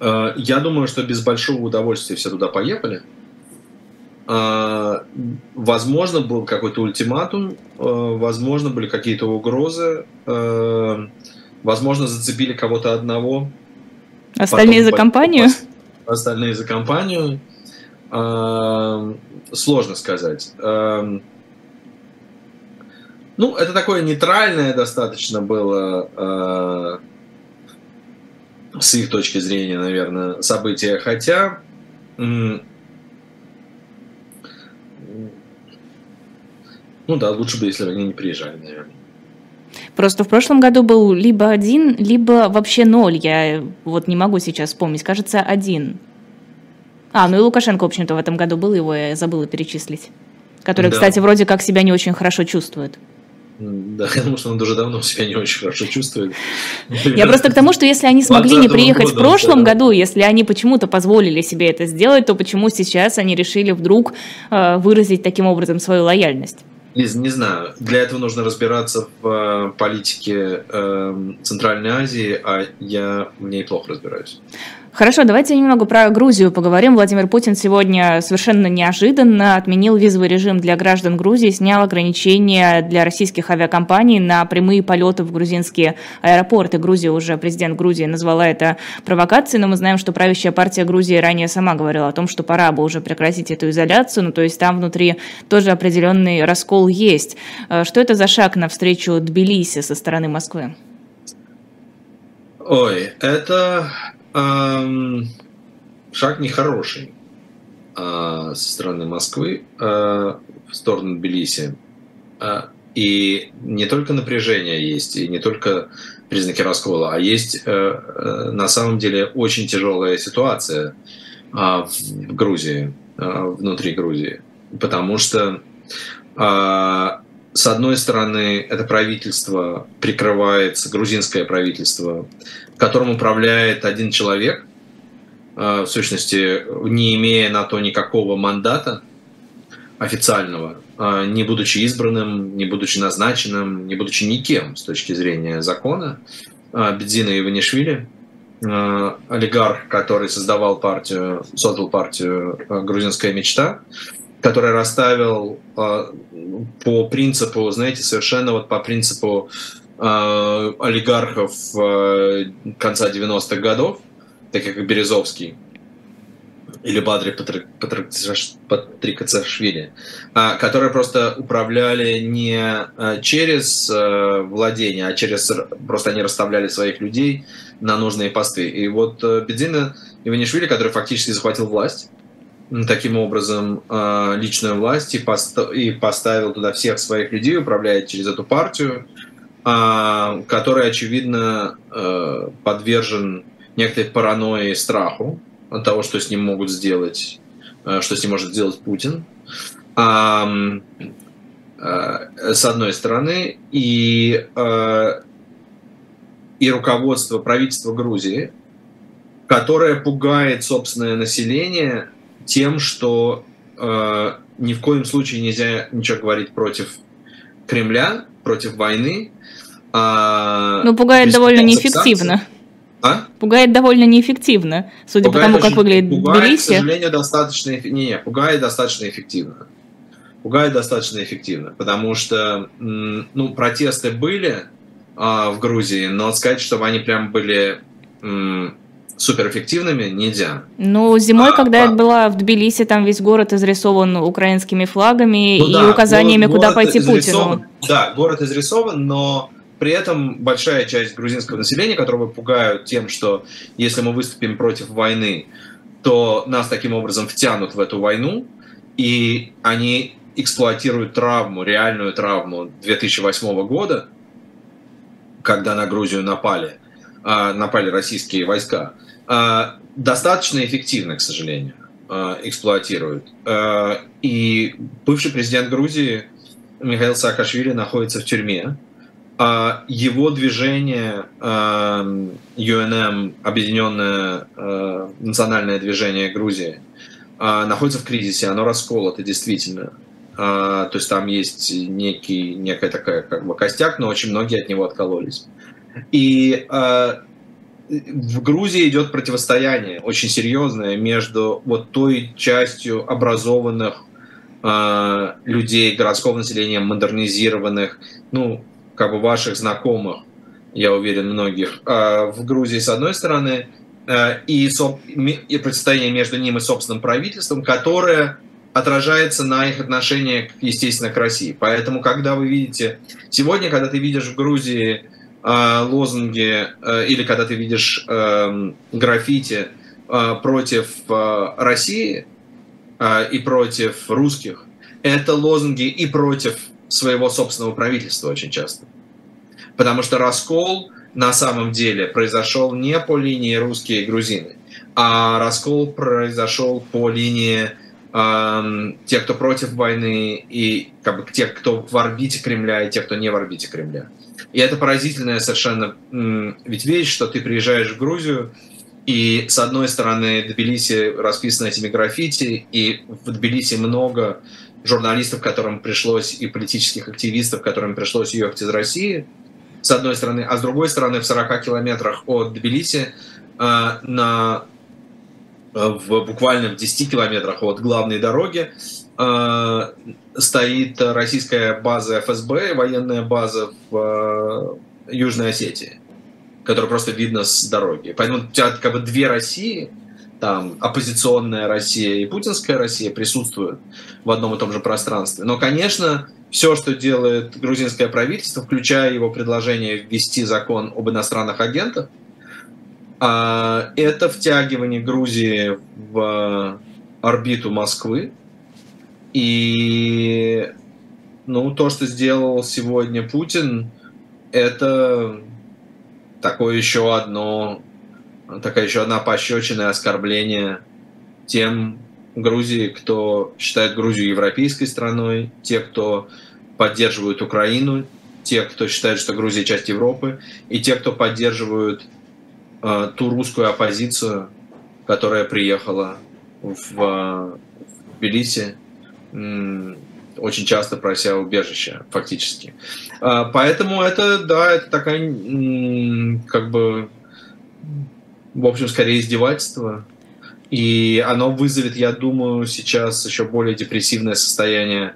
Э, я думаю, что без большого удовольствия все туда поехали. Э, возможно, был какой-то ультиматум, э, возможно, были какие-то угрозы, возможно, зацепили кого-то одного. Остальные за компанию? Остальные за компанию. Сложно сказать. Ну, это такое нейтральное достаточно было с их точки зрения, наверное, события. Хотя ну да, лучше бы, если бы они не приезжали, наверное. Просто в прошлом году был либо один, либо вообще ноль. Я вот не могу сейчас вспомнить. Кажется, один. А, ну и Лукашенко, в общем-то, в этом году был, его я забыла перечислить. Который, да. кстати, вроде как себя не очень хорошо чувствует. Да, думаю, что он уже давно себя не очень хорошо чувствует. Я просто к тому, что если они смогли не приехать в прошлом году, если они почему-то позволили себе это сделать, то почему сейчас они решили вдруг э, выразить таким образом свою лояльность? Лиз, не знаю. Для этого нужно разбираться в э, политике э, Центральной Азии, а я в ней плохо разбираюсь. Хорошо, давайте немного про Грузию поговорим. Владимир Путин сегодня совершенно неожиданно отменил визовый режим для граждан Грузии, снял ограничения для российских авиакомпаний на прямые полеты в грузинские аэропорты. Грузия уже, президент Грузии назвала это провокацией, но мы знаем, что правящая партия Грузии ранее сама говорила о том, что пора бы уже прекратить эту изоляцию, ну то есть там внутри тоже определенный раскол есть. Э, что это за шаг навстречу Тбилиси со стороны Москвы? Ой, это шаг нехороший э, со стороны Москвы э, в сторону Тбилиси. Э, и не только напряжение есть, и не только признаки раскола, а есть на самом деле очень тяжелая ситуация в Грузии, внутри Грузии. Потому что с одной стороны, это правительство прикрывается, грузинское правительство, которым управляет один человек, э, в сущности, не имея на то никакого мандата официального, э, не будучи избранным, не будучи назначенным, не будучи никем с точки зрения закона, э, Бедзина Иванишвили, олигарх, который создавал партию, создал партию «Грузинская мечта», который расставил э, по принципу, знаете, совершенно вот по принципу э, олигархов э, конца 90-х годов, таких как Березовский или Бадри Патрикацашвили, которые просто управляли не через владение, а через просто они расставляли своих людей на нужные посты. И вот э, Бедзина Иванишвили, который фактически захватил власть, таким образом э, личную власть и, пост- и поставил туда всех своих людей, управляет через эту партию, э, которая, очевидно, э, подвержен некоторой паранойи и страху от того, что с ним могут сделать, что с ним может сделать Путин. С одной стороны, и, и руководство правительства Грузии, которое пугает собственное население тем, что э, ни в коем случае нельзя ничего говорить против Кремля, против войны. Э, ну, пугает довольно неэффективно. А? Пугает довольно неэффективно, судя пугает по тому, как выглядит пугает, Тбилиси. к сожалению, достаточно... Не, не, пугает достаточно эффективно. Пугает достаточно эффективно, потому что, ну, протесты были а, в Грузии, но сказать, чтобы они прям были суперэффективными нельзя. Ну, зимой, а, когда а, я была в Тбилиси, там весь город изрисован украинскими флагами ну, и да, указаниями, город, куда пойти Путину. Да, город изрисован, но при этом большая часть грузинского населения, которого пугают тем, что если мы выступим против войны, то нас таким образом втянут в эту войну, и они эксплуатируют травму, реальную травму 2008 года, когда на Грузию напали, напали российские войска, а, достаточно эффективно, к сожалению, а, эксплуатируют. И бывший президент Грузии Михаил Саакашвили находится в тюрьме. Его движение UNM, Объединенное национальное движение Грузии, находится в кризисе, оно расколото действительно. То есть там есть некий, некая такая как бы костяк, но очень многие от него откололись. И в Грузии идет противостояние очень серьезное между вот той частью образованных э, людей, городского населения, модернизированных, ну, как бы ваших знакомых, я уверен, многих, э, в Грузии с одной стороны, э, и, соп, и противостояние между ним и собственным правительством, которое отражается на их отношениях, естественно, к России. Поэтому, когда вы видите, сегодня, когда ты видишь в Грузии э, лозунги э, или когда ты видишь э, граффити э, против э, России э, и против русских, это лозунги и против своего собственного правительства очень часто. Потому что раскол на самом деле произошел не по линии русские и грузины, а раскол произошел по линии э, тех, кто против войны, и как бы, тех, кто в орбите Кремля, и тех, кто не в орбите Кремля. И это поразительная совершенно ведь вещь, что ты приезжаешь в Грузию, и с одной стороны Тбилиси расписано этими граффити, и в Тбилиси много журналистов, которым пришлось, и политических активистов, которым пришлось ехать из России, с одной стороны, а с другой стороны, в 40 километрах от Тбилиси э, на, э, в, буквально в 10 километрах от главной дороги стоит российская база ФСБ, военная база в э, Южной Осетии, которая просто видно с дороги. Поэтому у тебя как бы две России, там оппозиционная Россия и путинская Россия присутствуют в одном и том же пространстве. Но, конечно, все, что делает грузинское правительство, включая его предложение ввести закон об иностранных агентах, а, это втягивание Грузии в орбиту Москвы, и ну, то, что сделал сегодня Путин, это такое еще одно, такая еще одна пощечина и оскорбление тем Грузии, кто считает Грузию европейской страной, те, кто поддерживают Украину, те, кто считает, что Грузия часть Европы, и те, кто поддерживают э, ту русскую оппозицию, которая приехала в, в Тбилиси очень часто прося убежища, фактически. А, поэтому это, да, это такая, как бы, в общем, скорее издевательство. И оно вызовет, я думаю, сейчас еще более депрессивное состояние.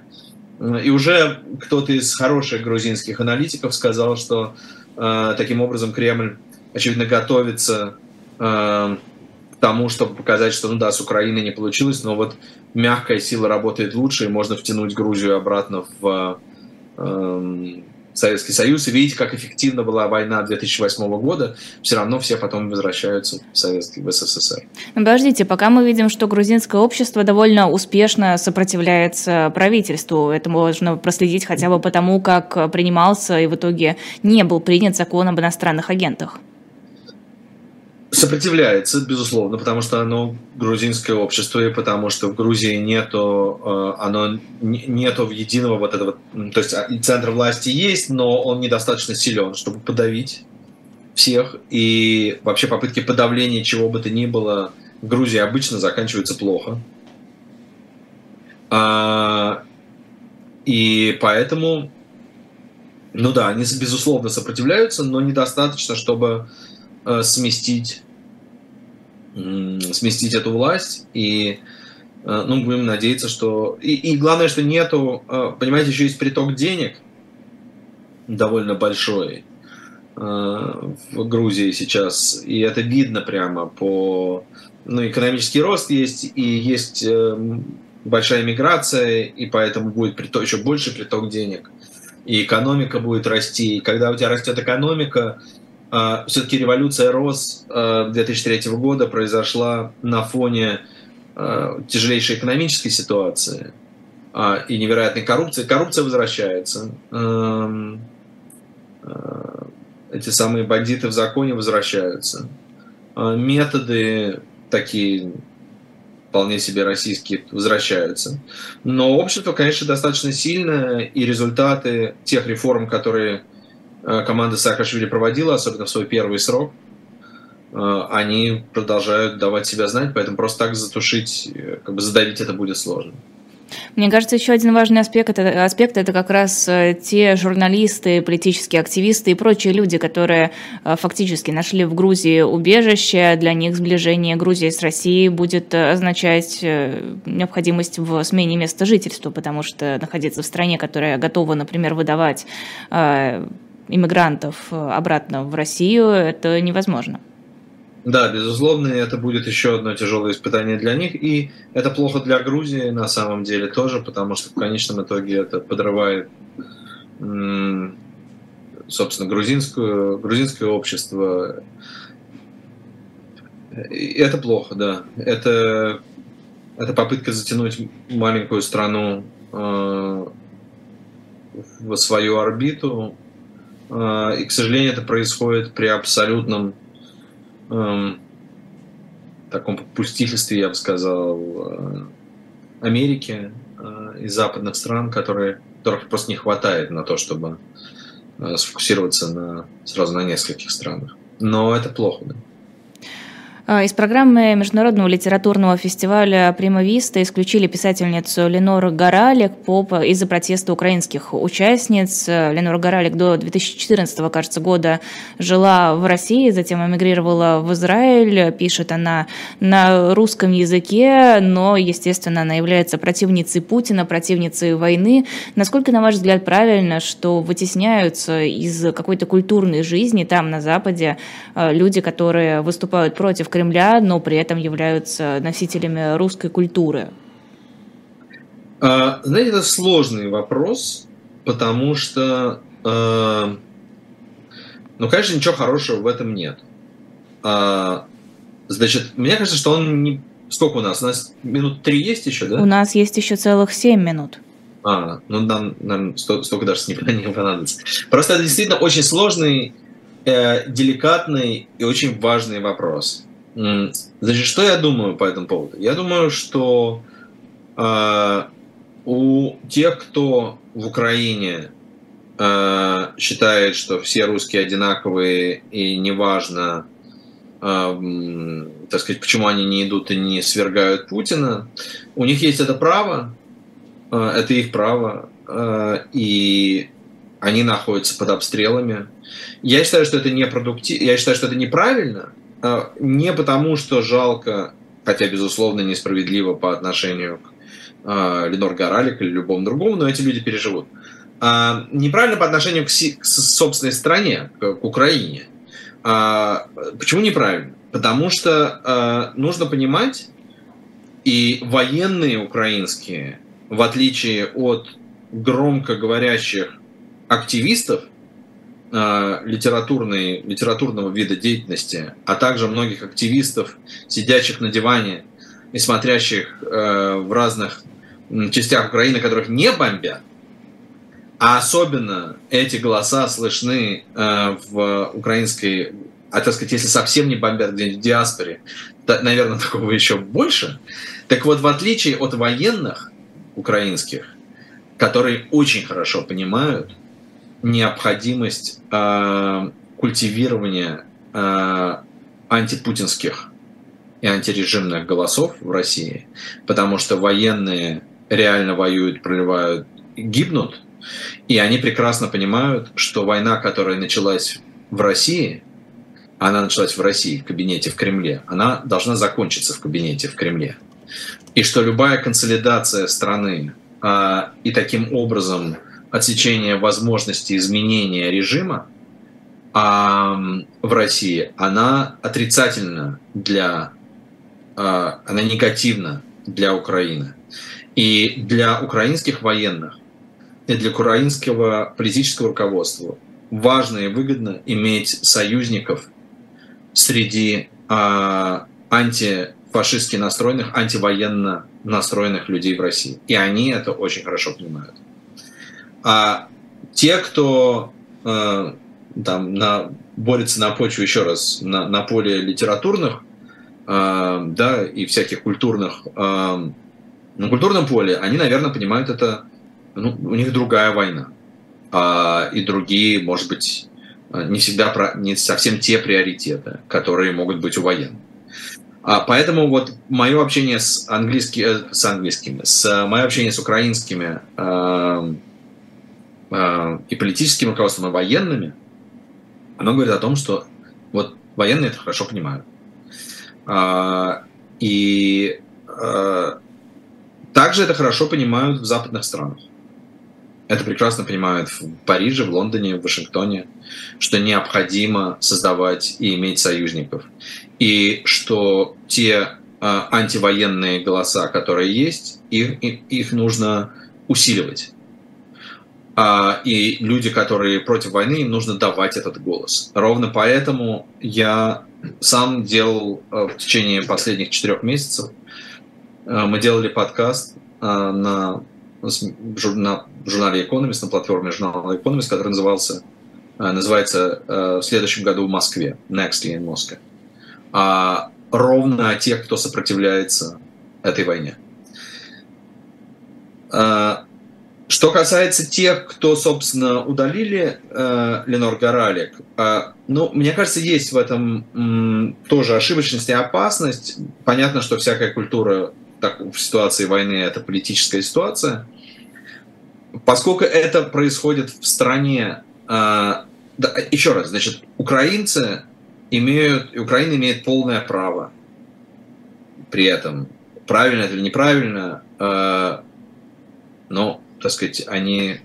И уже кто-то из хороших грузинских аналитиков сказал, что э, таким образом Кремль, очевидно, готовится э, тому, чтобы показать, что, ну да, с Украиной не получилось, но вот мягкая сила работает лучше, и можно втянуть Грузию обратно в э, Советский Союз. И видите, как эффективна была война 2008 года, все равно все потом возвращаются в Советский, в СССР. Ну, подождите, пока мы видим, что грузинское общество довольно успешно сопротивляется правительству, это можно проследить хотя бы потому, как принимался и в итоге не был принят закон об иностранных агентах сопротивляется, безусловно, потому что оно грузинское общество, и потому что в Грузии нету, э, оно нету единого вот этого, то есть а, центр власти есть, но он недостаточно силен, чтобы подавить всех, и вообще попытки подавления чего бы то ни было в Грузии обычно заканчиваются плохо. А, и поэтому, ну да, они безусловно сопротивляются, но недостаточно, чтобы сместить, сместить эту власть. И э, ну, будем надеяться, что... И, и главное, что нету... Э, понимаете, еще есть приток денег довольно большой. в Грузии сейчас, и это видно прямо по... Ну, экономический рост есть, и есть большая миграция, и поэтому будет приток, еще больше приток денег, и экономика будет расти. И когда у тебя растет экономика, все-таки революция РОС 2003 года произошла на фоне а, тяжелейшей экономической ситуации а, и невероятной коррупции. Коррупция возвращается. Эти самые бандиты в законе возвращаются. Методы такие вполне себе российские возвращаются. Но общество, конечно, достаточно сильное, и результаты тех реформ, которые команда Саакашвили проводила, особенно в свой первый срок, э, они продолжают давать себя знать, поэтому просто так затушить, э, как бы задавить это будет сложно. Мне кажется, еще один важный аспект это, аспект это как раз э, те журналисты, политические активисты и прочие люди, которые э, фактически нашли в Грузии убежище. Для них сближение Грузии с Россией будет э, означать необходимость в смене места жительства, потому что находиться в стране, которая готова, например, выдавать иммигрантов обратно в Россию, это невозможно. Да, безусловно, это будет еще одно тяжелое испытание для них, и это плохо для Грузии на самом деле тоже, потому что в конечном итоге это подрывает, собственно, грузинскую, грузинское общество. И это плохо, да. Это, это попытка затянуть маленькую страну э, в свою орбиту, э, и, к сожалению, это происходит при абсолютном эм, таком попустительстве, я бы сказал, э, Америки э, и западных стран, которые, которых просто не хватает на то, чтобы э, сфокусироваться на, сразу на нескольких странах. Но это плохо, да. А, из программы Международного литературного фестиваля «Прима Виста» исключили писательницу Ленору Горалик из-за протеста украинских участниц. Ленора Горалик до 2014, кажется, года жила в России, затем эмигрировала в Израиль. Пишет она на русском языке, но, естественно, она является противницей Путина, противницей войны. Насколько, на ваш взгляд, правильно, что вытесняются из какой-то культурной жизни там, на Западе, а, люди, которые выступают против Кремля, но при этом являются носителями русской культуры? А, знаете, это сложный вопрос, потому что, э, ну, конечно, ничего хорошего в этом нет. А, значит, мне кажется, что он не... Сколько у нас? У нас минут три есть еще, да? У нас есть еще целых семь минут. А, ну нам, нам столько, даже не, не понадобится. Просто это действительно очень сложный, э, деликатный и очень важный вопрос. Значит, что я думаю по этому поводу? Я думаю, что э, у тех, кто в Украине э, считает, что все русские одинаковые и неважно, э, так сказать, почему они не идут и не свергают Путина, у них есть это право, э, это их право, э, и они находятся под обстрелами. Я считаю, что это непродуктивно, я считаю, что это неправильно, не потому, что жалко, хотя, безусловно, несправедливо по отношению к э, Ленор Горалик или любому другому, но эти люди переживут. А, неправильно по отношению к, собственной стране, к, Украине. А, почему неправильно? Потому что а, нужно понимать, и военные украинские, в отличие от громко говорящих активистов, литературной, литературного вида деятельности, а также многих активистов, сидящих на диване и смотрящих э, в разных частях Украины, которых не бомбят, а особенно эти голоса слышны э, в украинской, а так сказать, если совсем не бомбят где-нибудь в диаспоре, то, наверное, такого еще больше. Так вот, в отличие от военных украинских, которые очень хорошо понимают, необходимость э, культивирования э, антипутинских и антирежимных голосов в России, потому что военные реально воюют, проливают, гибнут, и они прекрасно понимают, что война, которая началась в России, она началась в России, в кабинете в Кремле, она должна закончиться в кабинете в Кремле. И что любая консолидация страны а, и таким образом отсечение возможности изменения режима, в России, она отрицательна для, а, она негативна для Украины. И для украинских военных и для украинского политического руководства важно и выгодно иметь союзников среди э, антифашистски настроенных, антивоенно настроенных людей в России. И они это очень хорошо понимают. А те, кто э, там на, борется на почве, еще раз, на, на поле литературных, э, да, и всяких культурных, э, на культурном поле, они, наверное, понимают это, ну, у них другая война. А, и другие, может быть, не всегда, про, не совсем те приоритеты, которые могут быть у военных. А, поэтому вот мое общение с, английски, э, с английскими, с, мое общение с украинскими э, э, и политическим руководством, и военными – оно говорит о том, что вот военные это хорошо понимают. А, и а, также это хорошо понимают в западных странах. Это прекрасно понимают в Париже, в Лондоне, в Вашингтоне, что необходимо создавать и иметь союзников. И что те а, антивоенные голоса, которые есть, их, их нужно усиливать. А, и люди, которые против войны, им нужно давать этот голос. Ровно поэтому я сам делал э, в течение последних четырех месяцев, э, мы делали подкаст э, на, на журнале Economist, на платформе журнала Economist, который назывался, называется в следующем году в Москве, Next Year in Moscow. А ровно о тех, кто сопротивляется этой войне. Что касается тех, кто, собственно, удалили э, Ленор Горалик, э, ну, мне кажется, есть в этом м, тоже ошибочность и опасность. Понятно, что всякая культура так, в ситуации войны – это политическая ситуация. Поскольку это происходит в стране... Э, да, еще раз, значит, украинцы имеют... Украина имеет полное право при этом. Правильно это или неправильно, э, но так сказать, они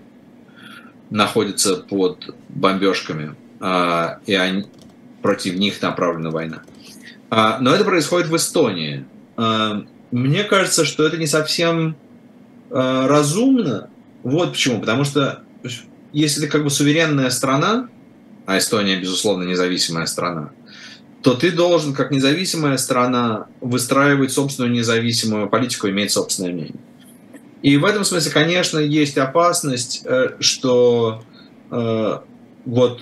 находятся под бомбежками, а, и они, против них направлена война. А, но это происходит в Эстонии. А, мне кажется, что это не совсем разумно. Вот почему. Потому что если ты как бы суверенная страна, а Эстония, безусловно, независимая страна, то ты должен, как независимая страна, выстраивать собственную независимую политику, иметь собственное мнение. И в этом смысле, конечно, есть опасность, э, что э, вот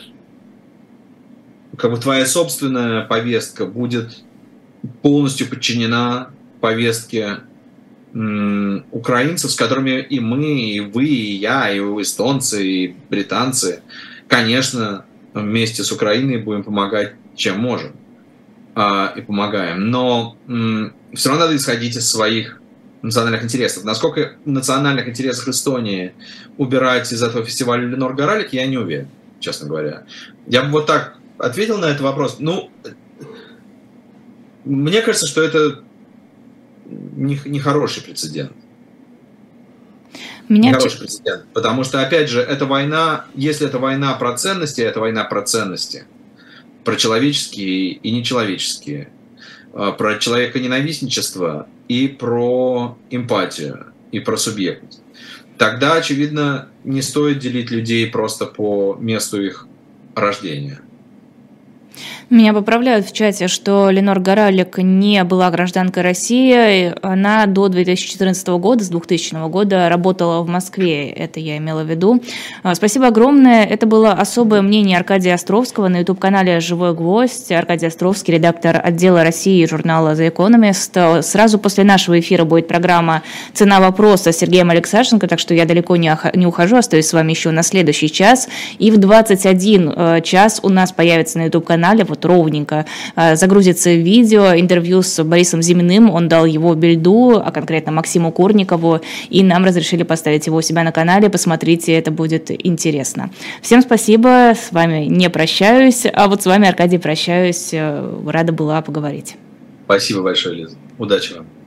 как бы твоя собственная повестка будет полностью подчинена повестке украинцев, с которыми и мы, и вы, и я, и эстонцы, и британцы, конечно, вместе с Украиной будем помогать, чем можем, а, и помогаем. Но все равно надо исходить из своих национальных интересов. Насколько в национальных интересах Эстонии убирать из этого фестиваля Ленор Горалик, я не уверен, честно говоря. Я бы вот так ответил на этот вопрос. Ну, мне кажется, что это нехороший не прецедент. Меня... Нехороший прецедент. Потому что, опять же, это война, если это война про ценности, это война про ценности. Про человеческие и нечеловеческие а, про человека ненавистничество и про эмпатию, и про субъектность. Тогда, очевидно, не стоит делить людей просто по месту их рождения – меня поправляют в чате, что Ленор Горалик не была гражданкой России. Она до 2014 года, с 2000 года работала в Москве. Это я имела в виду. А, спасибо огромное. Это было особое мнение Аркадия Островского на YouTube-канале «Живой гвоздь». Аркадий Островский, редактор отдела России журнала The Economist. Сразу после нашего эфира будет программа «Цена вопроса» с Сергеем Алексашенко, так что я далеко не ухожу, остаюсь с вами еще на следующий час. И в 21 э, час у нас появится на YouTube-канале вот вот ровненько э, загрузится видео, интервью с Борисом Зиминым, он дал его бельду, а конкретно Максиму Курникову, и нам разрешили поставить его у себя на канале, посмотрите, это будет интересно. Всем спасибо, с вами не прощаюсь, а вот с вами, Аркадий, прощаюсь, э, рада была поговорить. Спасибо большое, Лиза. Удачи вам.